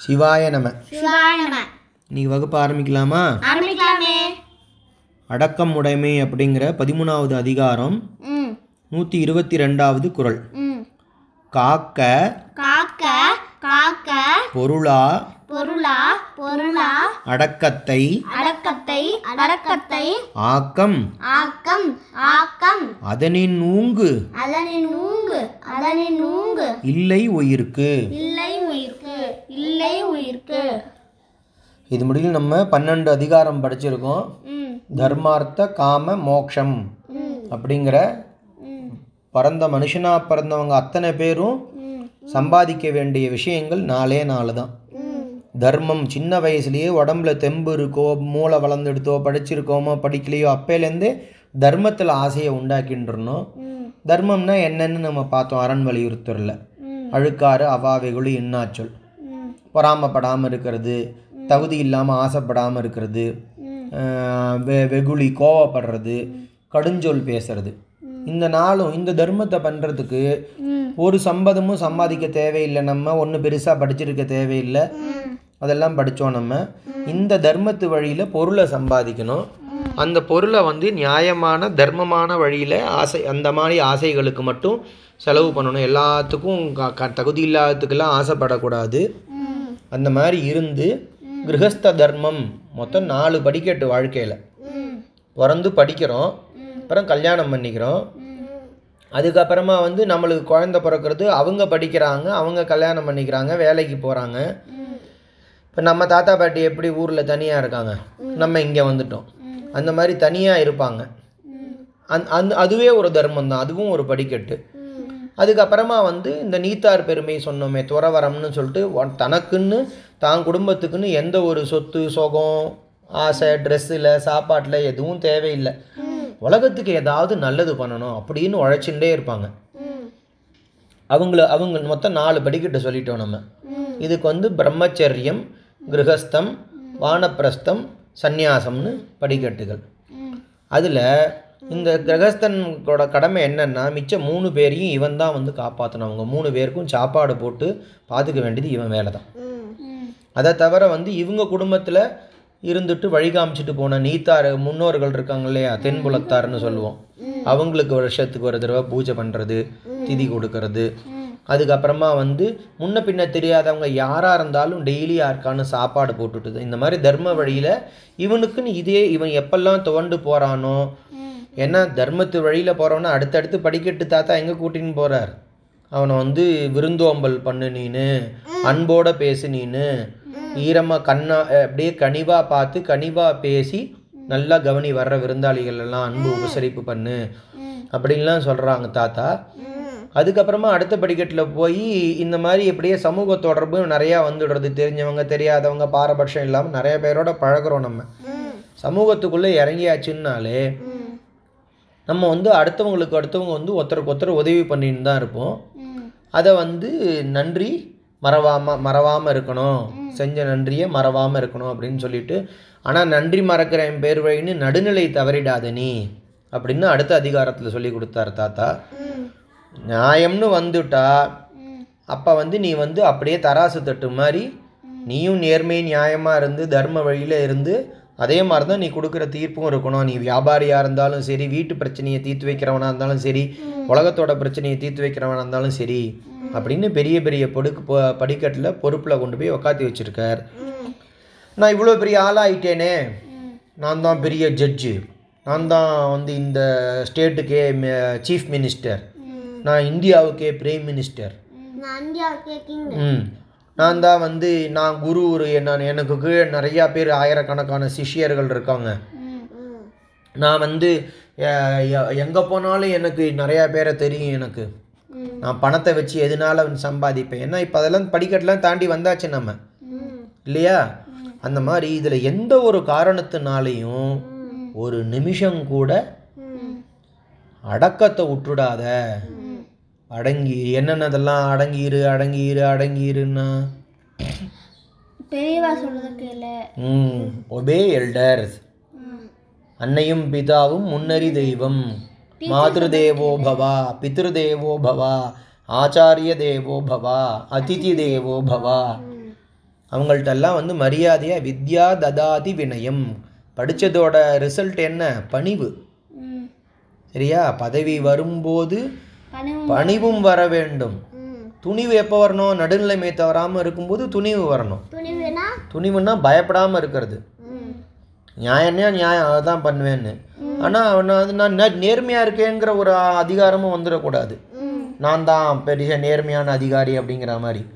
சிவாய நம. சிவாய நம. இன்னைக்கு வகுப்பு ஆரம்பிக்கலாமா? ஆரம்பிக்கலாமே. அடக்கம் உடைமை அப்படிங்கிற பதிமூணாவது அதிகாரம் நூற்றி இருபத்தி ரெண்டாவது ம். காக்க காக்க காக்க பொருளா பொருளா பொருளா அடக்கத்தை அடக்கத்தை அடக்கத்தை ஆக்கம் ஆக்கம் ஆக்கம் அதனின் ஊங்கு அதனின் ஊங்கு அதனின் ஊங்கு இல்லை உயிருக்கு இல்லை இல்லை உயிர்க்கு. இது முடிவில் நம்ம பன்னெண்டு அதிகாரம் படிச்சிருக்கோம். தர்மார்த்த காம மோக்ஷம் அப்படிங்கிற பிறந்த மனுஷனாக பிறந்தவங்க அத்தனை பேரும் சம்பாதிக்க வேண்டிய விஷயங்கள் நாலே நாலு தான். தர்மம் சின்ன வயசுலேயே உடம்புல தெம்பு இருக்கோ மூளை வளர்ந்துடுத்தோ படிச்சிருக்கோமோ படிக்கலையோ அப்பையிலேருந்தே தர்மத்தில் ஆசையை உண்டாக்கின்றணும். தர்மம்னா என்னன்னு நம்ம பார்த்தோம் அரண் வலியுறுத்தரில் அழுக்காறு அவாவைகுழி இன்னாச்சொல் பொறாமப்படாமல் இருக்கிறது தகுதி இல்லாமல் ஆசைப்படாமல் இருக்கிறது வெ வெகுளி கோவப்படுறது கடுஞ்சொல் பேசுறது. இந்த நாளும் இந்த தர்மத்தை பண்ணுறதுக்கு ஒரு சம்பதமும் சம்பாதிக்க தேவையில்லை. நம்ம ஒன்றும் பெருசாக படிச்சிருக்க தேவையில்லை. அதெல்லாம் படித்தோம் நம்ம. இந்த தர்மத்து வழியில் பொருளை சம்பாதிக்கணும். அந்த பொருளை வந்து நியாயமான தர்மமான வழியில் ஆசை அந்த மாதிரி ஆசைகளுக்கு மட்டும் செலவு பண்ணணும். எல்லாத்துக்கும் க- க- தகுதி இல்லாததுக்கெல்லாம் ஆசைப்படக்கூடாது. அந்த மாதிரி இருந்து கிரகஸ்த தர்மம் மொத்தம் நாலு படிக்கட்டு வாழ்க்கையில். பிறந்து படிக்கிறோம் அப்புறம் கல்யாணம் பண்ணிக்கிறோம். அதுக்கப்புறமா வந்து நம்மளுக்கு குழந்த பிறக்கிறது அவங்க படிக்கிறாங்க அவங்க கல்யாணம் பண்ணிக்கிறாங்க வேலைக்கு போகிறாங்க இப்போ நம்ம தாத்தா பாட்டி எப்படி ஊரில் தனியாக இருக்காங்க? நம்ம இங்கே வந்துட்டோம். அந்த மாதிரி தனியாக இருப்பாங்க. அந் அந் அதுவே ஒரு தர்மம் தான் அதுவும் ஒரு படிக்கட்டு. அதுக்கப்புறமா வந்து இந்த நீத்தார் பெருமை சொன்னோமே துறவரம்னு சொல்லிட்டு ஒன்- தனக்குன்னு தான் குடும்பத்துக்குன்னு எந்த ஒரு சொத்து சுகம் ஆசை ட்ரெஸ்ஸில் சாப்பாட்டில் எதுவும் தேவையில்லை. உலகத்துக்கு ஏதாவது நல்லது பண்ணணும் அப்படின்னு உழைச்சுட்டே இருப்பாங்க. அவங்கள அவங்க மொத்தம் நாலு படிக்கட்டு சொல்லிட்டோம் நம்ம. இதுக்கு வந்து பிரம்மச்சரியம் கிரகஸ்தம் வானப்பிரஸ்தம் சந்நியாசம்னு படிக்கட்டுகள். அதில் இந்த கிரகஸ்தனோட கடமை என்னென்னா மிச்சம் மூணு பேரையும் இவன் தான் வந்து காப்பாற்றணும் மூணு பேருக்கும் சாப்பாடு போட்டு பார்த்துக்க வேண்டியது இவன் வேலை தான். அதை தவிர வந்து இவங்க குடும்பத்தில் இருந்துட்டு வழி காமிச்சிட்டு போன நீத்தார் முன்னோர்கள் இருக்காங்க இல்லையா தென்புலத்தார்னு சொல்லுவோம். அவங்களுக்கு வருஷத்துக்கு ஒரு தடவை பூஜை பண்ணுறது திதி கொடுக்கறது. அதுக்கப்புறமா வந்து முன்ன பின்ன தெரியாதவங்க யாராக இருந்தாலும் டெய்லி யாருக்கான சாப்பாடு போட்டுட்டுது இந்த மாதிரி தர்ம வழியில் இவனுக்குன்னு இதே இவன் எப்பெல்லாம் துவண்டு போகிறானோ ஏன்னா தர்மத்து வழியில் போகிறவனா அடுத்தடுத்து படிக்கட்டு தாத்தா எங்கே கூட்டின்னு போகிறார் அவனை வந்து விருந்தோம்பல் பண்ணு நீனு அன்போட பேசு நீனு. ஈரமாக கண்ணா அப்படியே கனிவாக பார்த்து கனிவாக பேசி நல்லா கவனி வர்ற விருந்தாளிகள் எல்லாம் அன்பு உபசரிப்பு பண்ணு. அப்படின்லாம் சொல்கிறாங்க தாத்தா. அதுக்கப்புறமா அடுத்த படிக்கட்டில் போய் இந்த மாதிரி எப்படியே சமூக தொடர்பு நிறையா வந்துடுறது. தெரிஞ்சவங்க தெரியாதவங்க பாரபட்சம் இல்லாமல் நிறைய பேரோட பழகுறோம் நம்ம. சமூகத்துக்குள்ளே இறங்கியாச்சுன்னாலே நம்ம வந்து அடுத்தவங்களுக்கு அடுத்தவங்க வந்து ஒருத்தருக்கு ஒருத்தர் உதவி பண்ணின்னு தான் இருப்போம். அதை வந்து நன்றி மறவாமல் மறவாமல் இருக்கணும். செஞ்ச நன்றியை மறவாமல் இருக்கணும் அப்படின்னு சொல்லிட்டு ஆனால் நன்றி மறக்கிற என் பேர் வழின்னு நடுநிலை தவறிடாத நீ அப்படின்னு அடுத்த அதிகாரத்தில் சொல்லி கொடுத்தாரு தாத்தா. நியாயம்னு வந்துட்டா அப்போ வந்து நீ வந்து அப்படியே தராசு தட்டு மாதிரி நீயும் நேர்மை நியாயமாக இருந்து தர்ம வழியில் இருந்து அதே மாதிரி தான் நீ கொடுக்குற தீர்ப்பும் இருக்கணும். நீ வியாபாரியாக இருந்தாலும் சரி வீட்டு பிரச்சனையை தீர்த்து வைக்கிறவனாக இருந்தாலும் சரி உலகத்தோட பிரச்சனையை தீர்த்து வைக்கிறவனாக இருந்தாலும் சரி அப்படின்னு பெரிய பெரிய பொடுக்கு படிக்கட்டில் பொறுப்பில் கொண்டு போய் உக்காத்தி வச்சிருக்கார். நான் இவ்வளோ பெரிய ஆளாயிட்டேனே. நான் தான் பெரிய ஜட்ஜு நான் தான் வந்து இந்த ஸ்டேட்டுக்கே சீஃப் மினிஸ்டர் நான் இந்தியாவுக்கே பிரைம் மினிஸ்டர் ம். நான் தான் வந்து நான் குரு ஒரு நான் எனக்கு கீழே நிறையா பேர் ஆயிரக்கணக்கான சிஷ்யர்கள் இருக்காங்க. நான் வந்து எங்கே போனாலும் எனக்கு நிறையா பேரை தெரியும் எனக்கு. நான் பணத்தை வச்சு எதனால சம்பாதிப்பேன்? ஏன்னா இப்போ அதெல்லாம் படிக்கட்டெலாம் தாண்டி வந்தாச்சு நம்ம. இல்லையா? அந்த மாதிரி இதில் எந்த ஒரு காரணத்தினாலையும் ஒரு நிமிஷம் கூட அடக்கத்தை விட்டுடாத அடங்கி என்னென்னதெல்லாம் அடங்கியிரு அடங்கியிரு அடங்கியிருன்னா? பெரியவா சொல்றது கேளு. ம் ஒபே எல்டர்ஸ் அன்னையும் பிதாவும் முன்னறி தெய்வம். மாதృదేவோ பவா பித்ருதேவோ பவா ஆச்சாரிய தேவோ பவா அதிதி தேவோ பவா. அவங்கள்ட்ட எல்லாம் வந்து மரியாதையாக வித்யா ததாதி வினயம். படித்ததோட ரிசல்ட் என்ன? பணிவு. சரியா? பதவி வரும்போது பணிவும் வர வேண்டும். துணிவு எப்போ வரணும்? நடுநிலைமை தவறாமல் இருக்கும்போது துணிவு வரணும். துணிவுனா? துணிவுன்னா பயப்படாமல் இருக்கிறது. நியாயம்னா நியாயம் அதை தான் பண்ணுவேன்னு ஆனால் அவனை வந்து நான் நே- நேர்மையா இருக்கேங்கிற ஒரு அதிகாரமும் வந்துடக்கூடாது. நான் தான் பெரிய நேர்மையான அதிகாரி அப்படிங்கிற மாதிரி.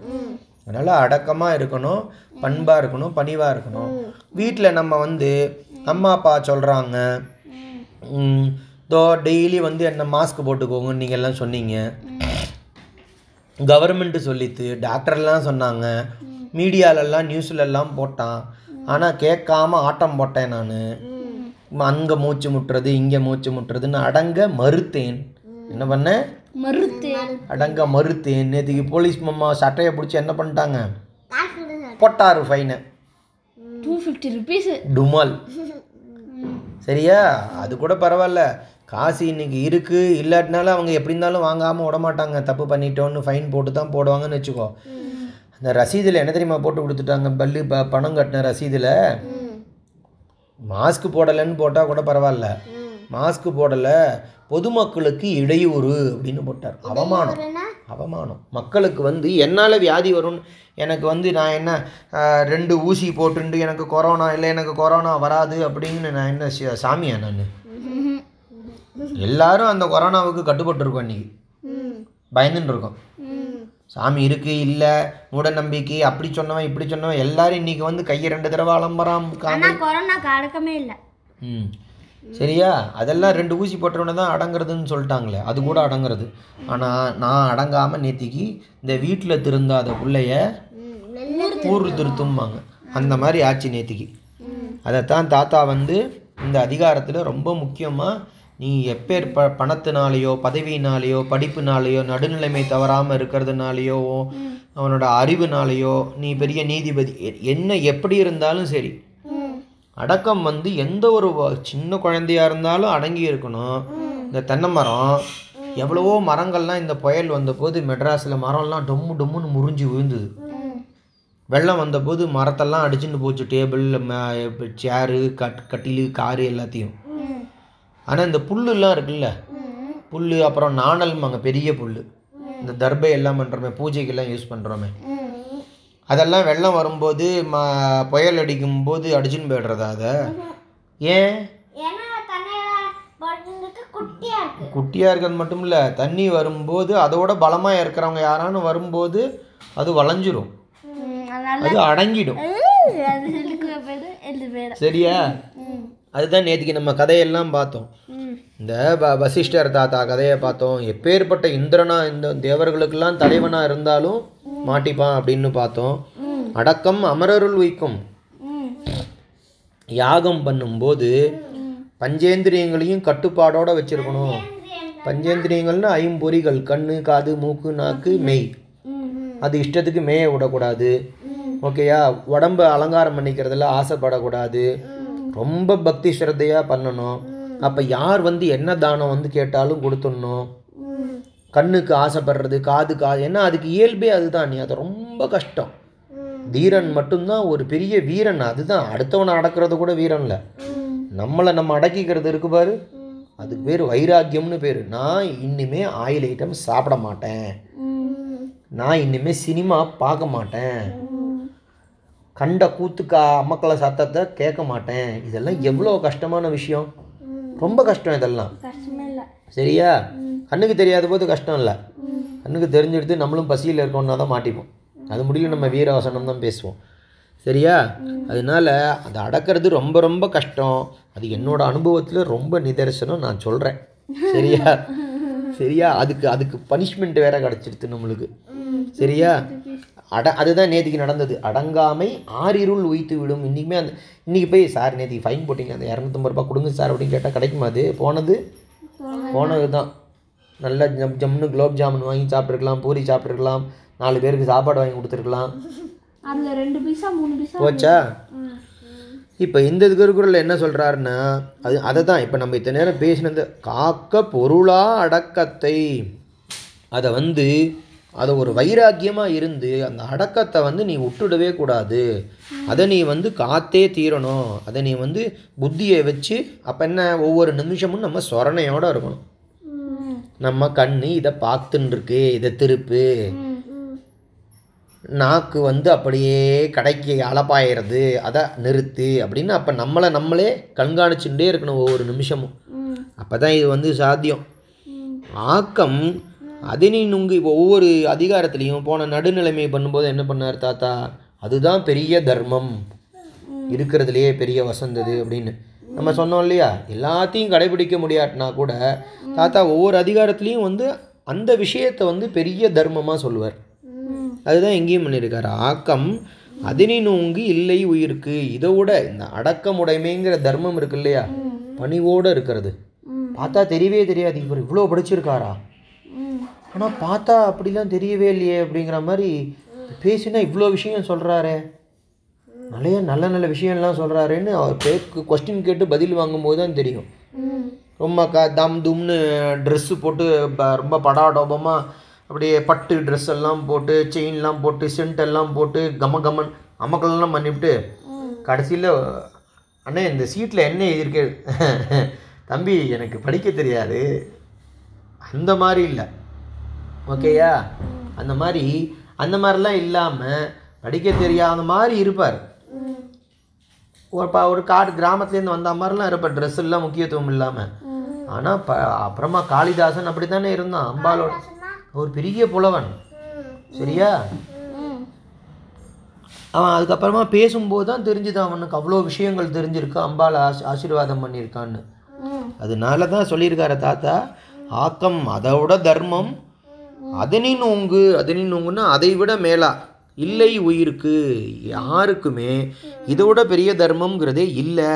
அதனால் அடக்கமாக இருக்கணும் பண்பாக இருக்கணும் பணிவாக இருக்கணும். வீட்டில் நம்ம வந்து அம்மா அப்பா சொல்கிறாங்க தோ டெய்லி வந்து என்ன மாஸ்க் போட்டுக்கோங்கன்னு நீங்கள் எல்லாம் சொன்னீங்க கவர்மெண்ட்டு சொல்லித்து டாக்டர்லாம் சொன்னாங்க. மீடியாலெல்லாம் நியூஸ்லெல்லாம் போட்டான். ஆனால் கேட்காம ஆட்டம் போட்டேன் நான். அங்கே மூச்சு முட்டுறது இங்கே மூச்சு முட்டுறதுன்னு அடங்க மறுத்தேன். என்ன பண்ணேன் மறுத்து அடங்க மறுத்தேன். நேற்றுக்கு போலீஸ் மாமா சட்டையை பிடிச்சி என்ன பண்ணிட்டாங்க? போட்டாரு ஃபைனை டூ ஃபிஃப்டி ருபீஸு டுமால். சரியா? அது கூட பரவாயில்ல. காசு இன்னைக்கு இருக்குது இல்லாட்டினாலும் அவங்க எப்படி இருந்தாலும் வாங்காமல் விட மாட்டாங்க தப்பு பண்ணிட்டோன்னு ஃபைன் போட்டு தான் போடுவாங்கன்னு வச்சுக்கோ. அந்த ரசீதில் என்ன தெரியுமா போட்டு கொடுத்துட்டாங்க? பல்லு ப பணம் கட்டின ரசீதில். மாஸ்க் போடலைன்னு போட்டால் கூட பரவாயில்ல. மாஸ்க் போடலை பொதுமக்களுக்கு இடையூறு அப்படின்னு போட்டார். அவமானம். அவமானம். மக்களுக்கு வந்து என்னால் வியாதி வரும்னு எனக்கு வந்து நான் என்ன ரெண்டு ஊசி போட்டுண்டு எனக்கு கொரோனா இல்லை எனக்கு கொரோனா வராது அப்படின்னு நான் என்ன சாமியா நான்? எல்லாரும் அந்த கொரோனாவுக்கு கட்டுப்பட்டுருக்கோம் இன்னைக்கு. பயந்துன்னு இருக்கோம் சாமி இருக்கு இல்லை மூட நம்பிக்கை அப்படி சொன்னவன் இப்படி சொன்னவன் எல்லாரும் இன்னைக்கு வந்து கையை ரெண்டு தடவை கொரோனாக்கு அடக்கமே இல்லை. ம். சரியா? அதெல்லாம் ரெண்டு ஊசி போட்டவொடனே தான் அடங்குறதுன்னு சொல்லிட்டாங்களே. அது கூட அடங்குறது. ஆனால் நான் அடங்காமல் நேத்திக்கு இந்த வீட்டில் திருந்தாத பிள்ளைய ஊர் திருத்தும்பாங்க. அந்த மாதிரி ஆச்சு நேத்திக்கு. அதைத்தான் தாத்தா வந்து இந்த அதிகாரத்தில் ரொம்ப முக்கியமாக நீ எப்பேர் ப பணத்தினாலேயோ பதவியினாலேயோ படிப்புனாலேயோ நடுநிலைமை தவறாமல் இருக்கிறதுனாலையோ அவனோட அறிவுனாலேயோ நீ பெரிய நீதிபதி. என்ன எப்படி இருந்தாலும் சரி. அடக்கம் வந்து எந்த ஒரு சின்ன குழந்தையா இருந்தாலும் அடங்கி இருக்கணும். இந்த தென்னை மரம் எவ்வளவோ மரங்கள்லாம் இந்த புயல் வந்தபோது மெட்ராஸில் மரம்லாம் டொம்மு டொம்முன்னு முறிஞ்சு விழுந்தது. வெள்ளம் வந்தபோது மரத்தெல்லாம் அடிச்சுட்டு போச்சு. டேபிள் சேரு கட் கட்டிலு காரு எல்லாத்தையும். ஆனால் இந்த புல்லுலாம் இருக்குல்ல? புல் அப்புறம் நாணல்மாங்க பெரிய புல் இந்த தர்பை எல்லாம் பண்ணுறோமே பூஜைக்கெல்லாம் யூஸ் பண்ணுறோமே அதெல்லாம் வெள்ளம் வரும்போது ம புயல் அடிக்கும்போது அடிச்சுன்னு போய்டுறதா அதை? ஏன்? குட்டியாக இருக்கு. குட்டியாக இருக்கிறது மட்டும் இல்லை தண்ணி வரும்போது அதோட பலமாக இருக்கிறவங்க யாரானு வரும்போது அது வளைஞ்சிரும். அது அடங்கிடும். சரியா? அதுதான் நேற்றுக்கு நம்ம கதையெல்லாம் பார்த்தோம். இந்த வ வசிஷ்டர் தாத்தா கதையை பார்த்தோம். எப்பேற்பட்ட இந்திரனா இந்த தேவர்களுக்கெல்லாம் தலைவனாக இருந்தாலும் மாட்டிப்பான் அப்படின்னு பார்த்தோம். அடக்கம் அமரருள் வைக்கும். யாகம் பண்ணும்போது பஞ்சேந்திரியங்களையும் கட்டுப்பாடோட வச்சிருக்கணும். பஞ்சேந்திரியங்கள்னா ஐம்பொறிகள் கண்ணு காது மூக்கு நாக்கு மெய். அது இஷ்டத்துக்கு மேய விடக்கூடாது. ஓகேயா? உடம்ப அலங்காரம் பண்ணிக்கிறதுல ஆசைப்படக்கூடாது. ரொம்ப பக்தி ஸ்ரத்தையாக பண்ணணும். அப்போ யார் வந்து என்ன தானம் வந்து கேட்டாலும் கொடுத்துடணும். கண்ணுக்கு ஆசைப்படுறது காது காது ஏன்னா அதுக்கு இயல்பே அதுதான் நீ அது ரொம்ப கஷ்டம். தீரன் மட்டும்தான் ஒரு பெரிய வீரன் அதுதான். அடுத்தவனை அடக்கிறது கூட வீரன் இல்லை நம்மளை நம்ம அடக்கிக்கிறது இருக்கு பாரு. அதுக்கு பேர் வைராக்கியம்னு பேர். நான் இனிமே ஆயில் ஐட்டம் சாப்பிட மாட்டேன். நான் இனிமே சினிமா பார்க்க மாட்டேன். கண்ட கூத்துக்கா அம்மக்கள சத்தத்தை கேட்க மாட்டேன். இதெல்லாம் எவ்வளோ கஷ்டமான விஷயம். ரொம்ப கஷ்டம் இதெல்லாம். சரியா? கண்ணுக்கு தெரியாத போது கஷ்டம் இல்லை. கண்ணுக்கு தெரிஞ்செடுத்து நம்மளும் பசியில் இருக்கோம்னா தான் மாட்டிப்போம். அது முடியும் நம்ம வீரவசனம் தான் பேசுவோம். சரியா? அதனால அதை அடக்கிறது ரொம்ப ரொம்ப கஷ்டம். அது என்னோட அனுபவத்தில் ரொம்ப நிதர்சனம் நான் சொல்கிறேன் சரியா? சரியா? அதுக்கு அதுக்கு பனிஷ்மெண்ட் வேற கிடச்சிடுது நம்மளுக்கு. சரியா? அட அதுதான் நேத்திக்கு நடந்தது. அடங்காமை ஆறிருள் உய்த்து விடும். இன்றைக்குமே அந்த இன்றைக்கி போய் சார் நேத்திக்கு ஃபைன் போட்டிங்க அந்த இரநூத்தம்பது ரூபாய் கொடுங்க சார் அப்படின்னு கேட்டால் கிடைக்குமா அது? போனது? போனது தான் நல்லா ஜம் ஜம்னு குலோப் ஜாமுன் வாங்கி சாப்பிட்ருக்கலாம் பூரி சாப்பிட்ருக்கலாம் நாலு பேருக்கு சாப்பாடு வாங்கி கொடுத்துருக்கலாம். அதில் ரெண்டு பைசா மூணு பைசா போச்சா? இப்போ இந்த திருக்குறளில் என்ன சொல்கிறாருன்னா அது அதை தான் இப்போ நம்ம இத்தனை நேரம் பேசினது காக்க பொருளா அடக்கத்தை. அதை வந்து அதை ஒரு வைராக்கியமாக இருந்து அந்த அடக்கத்தை வந்து நீ விட்டுடவே கூடாது. அதை நீ வந்து காத்தே தீரணும். அதை நீ வந்து புத்தியை வச்சு அப்போ என்ன? ஒவ்வொரு நிமிஷமும் நம்ம சொரணையோட இருக்கணும். நம்ம கண் இதை பார்த்துன்ருக்கு இதை திருப்பு. நாக்கு வந்து அப்படியே கடைக்கு அலப்பாயிறது அதை நிறுத்து அப்படின்னு அப்போ நம்மளை நம்மளே கண்காணிச்சுட்டே இருக்கணும் ஒவ்வொரு நிமிஷமும். அப்போ தான் இது வந்து சாத்தியம். ஆக்கம் அதனை நுங்கு இப்போ ஒவ்வொரு அதிகாரத்துலேயும் போன நடுநிலைமை பண்ணும்போது என்ன பண்ணார் தாத்தா? அதுதான் பெரிய தர்மம். இருக்கிறதுலையே பெரிய வசந்தது அப்படின்னு. நம்ம சொன்னோம் இல்லையா? எல்லாத்தையும் கடைபிடிக்க முடியாட்டினா கூட தாத்தா ஒவ்வொரு அதிகாரத்துலேயும் வந்து அந்த விஷயத்தை வந்து பெரிய தர்மமாக சொல்லுவார். அதுதான் எங்கேயும் பண்ணியிருக்காரு. ஆக்கம் அதனை நோங்கி இல்லை உயிருக்கு. இதை விட இந்த அடக்கமுடைமைங்கிற தர்மம் இருக்கு இல்லையா? பணிவோடு இருக்கிறது. பார்த்தா தெரியவே தெரியாது. இவர் இவ்வளோ படிச்சிருக்காரா? ஆனால் பார்த்தா அப்படிலாம் தெரியவே இல்லையே அப்படிங்கிற மாதிரி பேசினா இவ்வளோ விஷயம் சொல்கிறாரே நிறைய நல்ல நல்ல விஷயம்லாம் சொல்கிறாருன்னு அவர் பேக்கு கொஸ்டின் கேட்டு பதில் வாங்கும்போது தான் தெரியும். ரொம்ப க தம் தும்னு ட்ரெஸ்ஸு போட்டு ப- ரொம்ப படாடோபமாக அப்படியே பட்டு ட்ரெஸ் எல்லாம் போட்டு செயின்லாம் போட்டு சென்ட் எல்லாம் போட்டு கம கமன் அமக்கல்லாம் பண்ணிவிட்டு கடைசியில் அண்ணே இந்த சீட்டில் என்ன எழுதியிருக்கு தம்பி எனக்கு படிக்க தெரியாது. அந்த மாதிரி இல்லை. ஓகேயா? அந்த மாதிரி அந்த மாதிரிலாம் இல்லாமல் படிக்க தெரியாத மாதிரி இருப்பார். ஒரு ப ஒரு காடு கிராமத்துலேருந்து வந்த மாதிரிலாம் இருப்பார் ட்ரெஸ் எல்லாம் முக்கியத்துவம் இல்லாமல் ஆனால் ப அப்புறமா காளிதாசன் அப்படி தானே இருந்தான் அம்பாலோட ஒரு பெரிய புலவன். சரியா? அவன் அதுக்கப்புறமா பேசும்போது தான் தெரிஞ்சுது அவனுக்கு அவ்வளோ விஷயங்கள் தெரிஞ்சிருக்கு. அம்பாள் ஆஸ் ஆசீர்வாதம் பண்ணியிருக்கான்னு. அதனால தான் சொல்லியிருக்காரு தாத்தா ஆக்கம் அதோட தர்மம். அதனின் நோங்கு அதனின் நோங்குன்னா அதை விட மேலா. இல்லை உயிருக்கு யாருக்குமே இதோட பெரிய தர்மம்ங்கிறதே இல்லை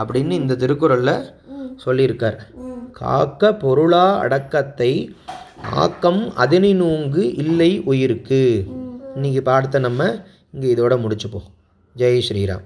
அப்படின்னு இந்த திருக்குறளில் சொல்லியிருக்கார். காக்க பொருளா அடக்கத்தை ஆக்கம் அதனி நோங்கு இல்லை உயிருக்கு. இன்னைக்கு பாடத்தை நம்ம இங்கே இதோட முடிச்சுப்போம். ஜெய் ஸ்ரீராம்.